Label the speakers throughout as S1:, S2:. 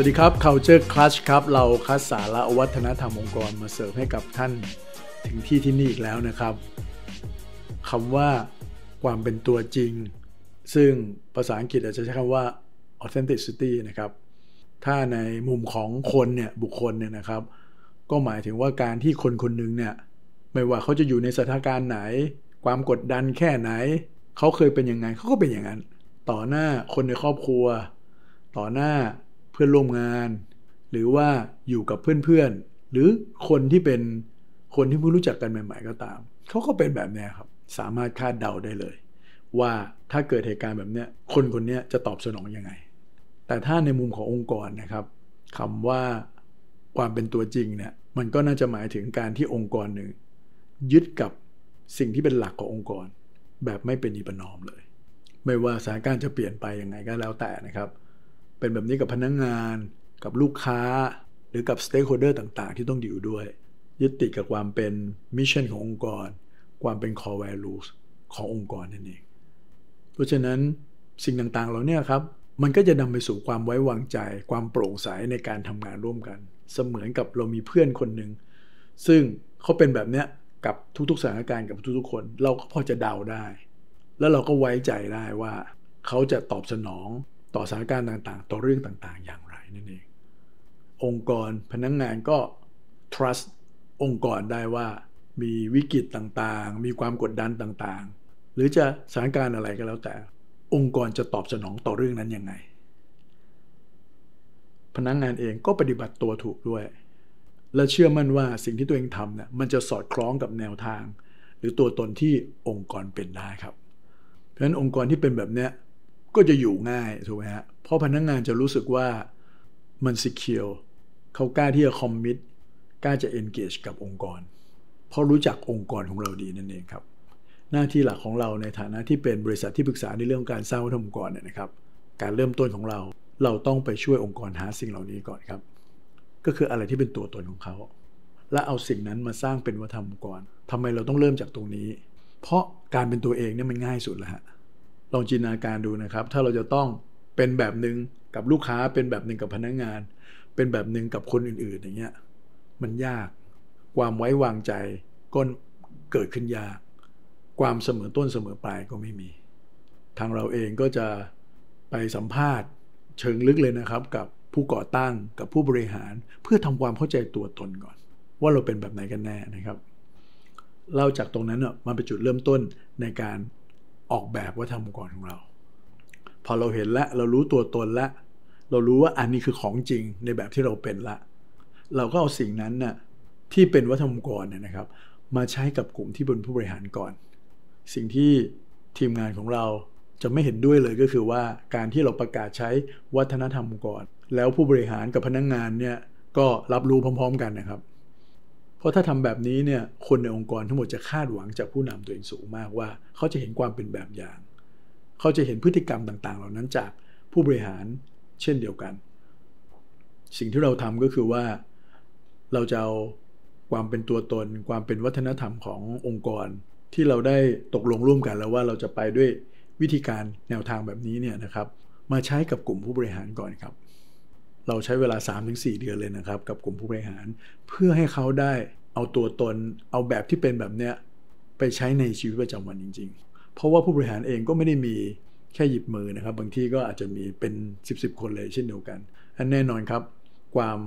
S1: วัสดีครับ Culture Clash ครับ เราคัดสาระวัฒนธรรมองค์กรมาเสิร์ฟให้กับท่านถึงที่ที่นี่อีกแล้วนะครับคำว่าความเป็นตัวจริง ซึ่งภาษาอังกฤษอาจจะใช้คำว่า authenticity นะครับ ถ้าในมุมของคนเนี่ยบุคคลเนี่ยนะครับ ก็หมายถึงว่าการที่คนคนหนึ่งเนี่ยไม่ว่าเขาจะอยู่ในสถานการณ์ไหน ความกดดันแค่ไหน เขาเคยเป็นยังไงเขาก็เป็นอย่างนั้น ต่อหน้าคนในครอบครัว ต่อหน้า พื่อนร่วมงาน หรือว่าอยู่กับเพื่อนๆ หรือคนที่เป็นคนที่เพิ่งรู้จักกันใหม่ ๆ ก็ตาม เขาก็เป็นแบบนี้ครับ สามารถคาดเดาได้เลย ว่าถ้าเกิดเหตุการณ์แบบนี้คนคนนี้จะตอบสนองยังไง แต่ถ้าในมุมขององค์กรนะครับคำว่าความเป็นตัวจริงเนี่ยมันก็น่าจะหมายถึงการที่องค์กรหนึ่ง ยึดกับสิ่งที่เป็นหลักขององค์กร แบบไม่เป็นอิปนอมเลย ไม่ว่าสถานการณ์จะเปลี่ยนไปยังไงก็แล้วแต่นะครับ เป็นแบบนี้กับพนักงาน กับลูกค้า หรือกับ stakeholder ต่างๆ ที่ต้องดิวด้วย ยึดติดกับความเป็น mission ขององค์กร ความเป็น core values ขององค์กรนั่นเอง เพราะฉะนั้นสิ่งต่างๆเหล่านี้ครับ มันก็จะนำไปสู่ความไว้วางใจ ความโปร่งใสในการทำงานร่วมกัน เสมือนกับเรามีเพื่อนคนหนึ่งซึ่งเขาเป็นแบบเนี้ยกับทุกๆสถานการณ์กับทุกๆคน เราก็พอจะเดาได้ แล้วเราก็ไว้ใจได้ว่า เขาจะตอบสนอง ต่อสถานการณ์ต่างๆ ต่อเรื่องต่างๆ อย่างไรนั่นเอง องค์กรพนักงงานก็ trust องค์กรได้ว่ามีวิกฤตต่างๆ มีความกดดันต่างๆ หรือจะสถานการณ์อะไรก็แล้วแต่ องค์กรจะตอบสนองต่อเรื่องนั้นยังไง พนักงงานเองก็ปฏิบัติตัวถูกด้วย และเชื่อมั่นว่าสิ่งที่ตัวเองทำเนี่ยมันจะสอดคล้องกับแนวทาง หรือตัวตนที่องค์กรเป็นได้ครับ เพราะฉะนั้นองค์กรที่เป็นแบบเนี้ย ก็จะอยู่ง่ายถูกไหมฮะเพราะพนักงงานจะรู้สึกว่ามัน secure เขากล้าที่จะ commit กล้าจะ engage กับองค์กร เพราะรู้จักองค์กรของเราดีนั่นเองครับ หน้าที่หลักของเราในฐานะที่เป็นบริษัทที่ปรึกษาในเรื่องการสร้างวัฒนธรรมองค์กรเนี่ยนะครับ การเริ่มต้นของเราเราต้องไปช่วยองค์กรหาสิ่งเหล่านี้ก่อนครับ ก็คืออะไรที่เป็นตัวตนของเขา และเอาสิ่งนั้นมาสร้างเป็นวัฒนธรรมองค์กรทำไมเราต้องเริ่มจากตรงนี้ เพราะการเป็นตัวเองเนี่ยมันง่ายสุดแล้วฮะ ลองจินตนาการดูนะครับ ถ้าเราจะต้องเป็นแบบหนึ่งกับลูกค้าเป็นแบบหนึ่งกับพนักงงาน เป็นแบบหนึ่งกับคนอื่นๆ อย่างเงี้ยมันยาก ความไว้วางใจก็เกิดขึ้นยาก ความเสมอต้นเสมอปลายก็ไม่มี ทางเราเองก็จะไปสัมภาษณ์เชิงลึกเลยนะครับ กับผู้ก่อตั้งกับผู้บริหารเพื่อทำความเข้าใจตัวตนก่อน ว่าเราเป็นแบบไหนกันแน่นะครับเราจากตรงนั้นอะมันเป็นจุดเริ่มต้นในการ ออกแบบวัฒนธรรมองค์กรของเรา พอเราเห็นแล้วเรารู้ตัวตนแล้วเรารู้ว่าอันนี้คือของจริงในแบบที่เราเป็นละ เราก็เอาสิ่งนั้นน่ะที่เป็นวัฒนธรรมองค์กรเนี่ยนะครับ มาใช้กับกลุ่มที่เป็นผู้บริหารก่อน สิ่งที่ทีมงานของเราจะไม่เห็นด้วยเลยก็คือว่าการที่เราประกาศใช้วัฒนธรรมองค์กรแล้วผู้บริหารกับพนักงงานเนี่ยก็รับรู้พร้อม ๆ กันนะครับ เพราะถ้าทำแบบนี้เนี่ยคนในองค์กรทั้งหมดจะคาดหวังจากผู้นำตัวเองสูงมากว่า เขาจะเห็นความเป็นแบบอย่าง เขาจะเห็นพฤติกรรมต่าง ๆ เหล่านั้นจากผู้บริหารเช่นเดียวกัน สิ่งที่เราทำก็คือว่าเราจะเอาความเป็นตัวตน ความเป็นวัฒนธรรมขององค์กร ที่เราได้ตกลงร่วมกันแล้วว่าเราจะไปด้วยวิธีการแนวทางแบบนี้เนี่ยนะครับ มาใช้กับกลุ่มผู้บริหารก่อนครับ เราใช้เวลา 3-4 เดือนเลยนะครับ กับกลุ่มผู้บริหาร เพื่อให้เขาได้เอาตัวตน เอาแบบที่เป็นแบบเนี้ยไปใช้ในชีวิตประจำวันจริง ๆ เพราะว่าผู้บริหารเองก็ไม่ได้มีแค่หยิบมือนะครับ บางที่ก็อาจจะมีเป็น 10บๆคนเลยเช่นเดียวกันอันแน่นอนครับ ความ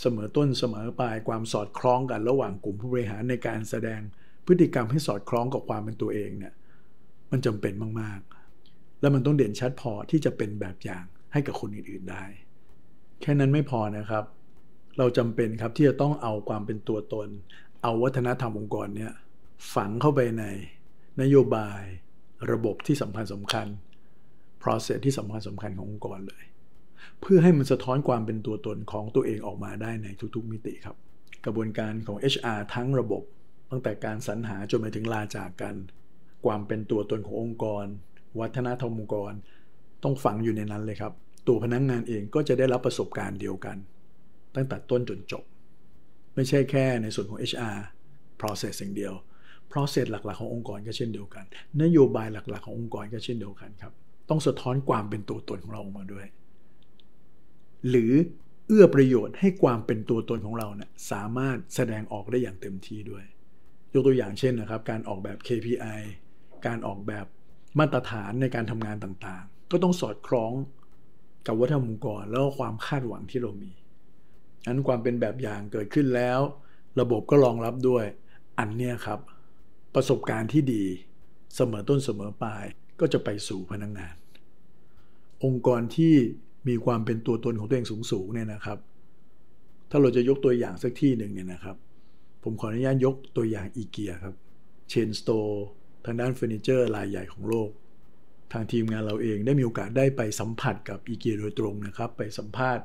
S1: เสมอต้นเสมอปลายความสอดคล้องกันระหว่างกลุ่มผู้บริหารในการแสดงพฤติกรรมให้สอดคล้องกับความเป็นตัวเองเนี่ยมันจำเป็นมากๆ แล้วมันต้องเด่นชัดพอที่จะเป็นแบบอย่างให้กับคนอื่นๆได้ แค่นั้นไม่พอนะครับ เราจำเป็นครับที่จะต้องเอาความเป็นตัวตน เอาวัฒนธรรมองค์กรเนี่ยฝังเข้าไปในนโยบายระบบที่สำคัญสำคัญ process ที่สำคัญสำคัญขององค์กรเลย เพื่อให้มันสะท้อนความเป็นตัวตนของตัวเองออกมาได้ในทุกๆมิติครับ กระบวนการของ HR ทั้งระบบ ตั้งแต่การสรรหาจนไปถึงลาจากกัน ความเป็นตัวตนขององค์กร วัฒนธรรมองค์กร ต้องฝังอยู่ในนั้นเลยครับ ตัวพนักงงานเองก็จะได้รับประสบการณ์เดียวกัน ตั้งแต่ต้นจนจบ ไม่ใช่แค่ในส่วนของ HR process อย่างเดียว process หลักๆ ขององค์กรก็เช่นเดียวกัน นโยบายหลักๆ ขององค์กรก็เช่นเดียวกันครับ ต้องสะท้อนความเป็นตัวตนของเราออกมาด้วย หรือเอื้อประโยชน์ให้ความเป็นตัวตนของเราเนี่ยสามารถแสดงออกได้อย่างเต็มที่ด้วย ยกตัวอย่างเช่นนะครับ การออกแบบ KPI การออกแบบมาตรฐานในการทำงานต่างๆ ก็ต้องสอดคล้อง กับวัฒนธรรมองค์กรแล้วก็ความคาดหวังที่เรามีนั้นความเป็นแบบอย่างเกิดขึ้นแล้ว ระบบก็รองรับด้วย อันเนี้ยครับ ประสบการณ์ที่ดีเสมอต้นเสมอปลายก็จะไปสู่พนักงงาน องค์กรที่มีความเป็นตัวตนของตัวเองสูงๆเนี่ยนะครับ ถ้าเราจะยกตัวอย่างสักที่หนึ่งเนี่ยนะครับ ผมขออนุญาตยกตัวอย่างอีเกียครับเชนสโตร์ทางด้านเฟอร์นิเจอร์รายใหญ่ของโลก ทางทีมงานเราเองได้มีโอกาสได้ไปสัมผัสกับอีเกียโดยตรงนะครับ ไปสัมภาษณ์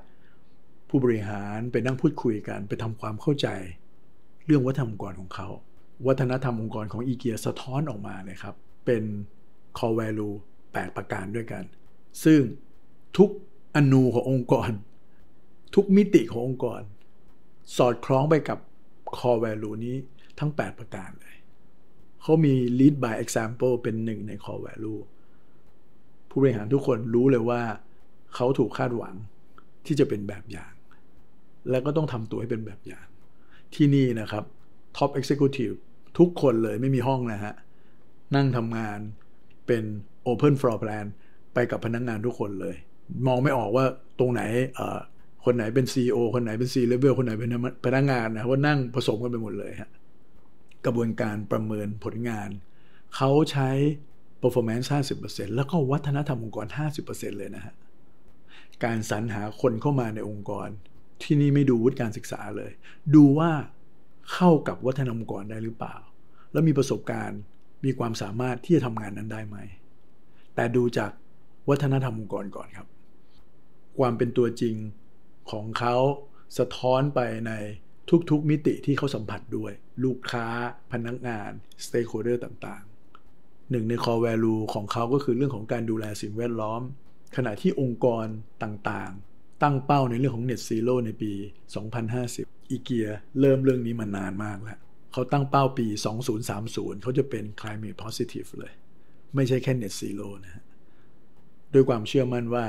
S1: ผู้บริหารไปนั่งพูดคุยกัน ไปทำความเข้าใจ เรื่องวัฒนธรรมองค์กรของเขา วัฒนธรรมองค์กรของอีเกียสะท้อนออกมาเลยครับ เป็น core value 8 ประการด้วยกัน ซึ่งทุกอนูขององค์กร ทุกมิติขององค์กร สอดคล้องไปกับ core value นี้ทั้ง 8 ประการเลย เขามี lead by example เป็นหนึ่งใน core value ผู้บริหารทุกคนรู้เลยว่า เขาถูกคาดหวังที่จะเป็นแบบอย่าง แล้วก็ต้องทำตัวให้เป็นแบบอย่าง ที่นี่นะครับ top executive ทุกคนเลยไม่มีห้องนะฮะ นั่งทำงานเป็น open floor plan ไปกับพนักงงานทุกคนเลย มองไม่ออกว่าตรงไหนคนไหนเป็น CEO คนไหนเป็น C level คนไหนเป็นพนักงงานนะว่านั่งผสมกันไปหมดเลยฮะกระบวนการประเมินผลงาน เขาใช้ performance 50%แล้วก็วัฒนธรรมองค์กร 50%เลยนะฮะ การสรรหาคนเข้ามาในองค์กร ที่นี่ไม่ดูวุฒิการศึกษาเลย ดูว่าเข้ากับวัฒนธรรมองค์กรได้หรือเปล่า แล้วมีประสบการณ์มีความสามารถที่จะทำงานนั้นได้ไหม แต่ดูจากวัฒนธรรมองค์กรก่อนครับ ความเป็นตัวจริงของเขาสะท้อนไปในทุกๆมิติที่เขาสัมผัสด้วย ลูกค้า พนักงาน สเต็กโฮเดอร์ต่างๆ หนึ่งใน core value ของเขาก็คือเรื่องของการดูแลสิ่งแวดล้อม ขณะที่องค์กรต่างๆ ตั้งเป้าในเรื่องของ Net Zero ในปี 2050 อีเกียเริ่มเรื่องนี้มานานมากแล้ว เขาตั้งเป้าปี 2030 เขาจะเป็น climate positive เลย ไม่ใช่แค่ net zero นะฮะด้วยความเชื่อมั่นว่า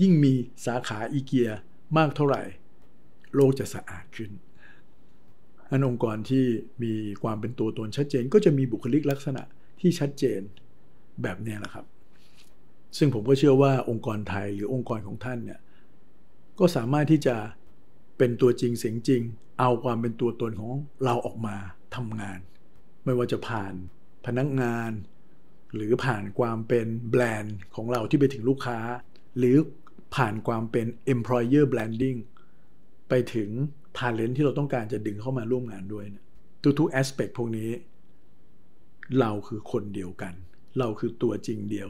S1: ยิ่งมีสาขาอีเกียมากเท่าไหร่ โลกจะสะอาดขึ้นอันองค์กรที่มีความเป็นตัวตนชัดเจนก็จะมีบุคลิกลักษณะ ที่ชัดเจนแบบนี้แหละครับ ซึ่งผมก็เชื่อว่าองค์กรไทยหรือองค์กรของท่านเนี่ยก็สามารถที่จะเป็นตัวจริงเสียงจริง เอาความเป็นตัวตนของเราออกมาทำงาน ไม่ว่าจะผ่านพนักงาน หรือผ่านความเป็นแบรนด์ของเราที่ไปถึงลูกค้า หรือผ่านความเป็น employer branding ไปถึง talent ที่เราต้องการจะดึงเข้ามาร่วมงานด้วยนะทุกๆ aspect พวกนี้ เราคือคนเดียวกัน เราคือตัวจริงเดียว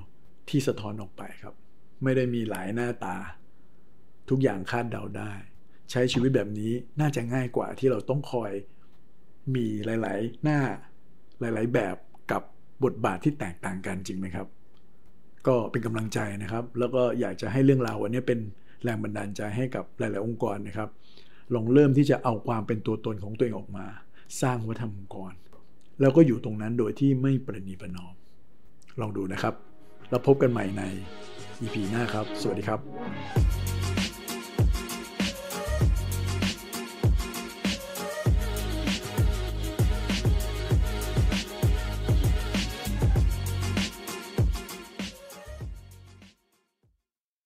S1: ที่สะท้อนออกไปครับ ไม่ได้มีหลายหน้าตา ทุกอย่างคาดเดาได้ ใช้ชีวิตแบบนี้น่าจะง่ายกว่าที่เราต้องคอยมีหลาย ๆ หน้าหลาย ๆ แบบกับบทบาทที่แตกต่างกันจริงไหมครับ ก็เป็นกำลังใจนะครับ แล้วก็อยากจะให้เรื่องราววันนี้เป็นแรงบันดาลใจให้กับหลาย ๆ องค์กรนะครับลองเริ่มที่จะเอาความเป็นตัวตนของตัวเองออกมา สร้างวัฒนธรรมองค์กร แล้วก็อยู่ตรงนั้นโดยที่ไม่ประนีประนอม ลองดูนะครับ แล้วพบกันใหม่ใน EP หน้าครับ สวัสดีครับ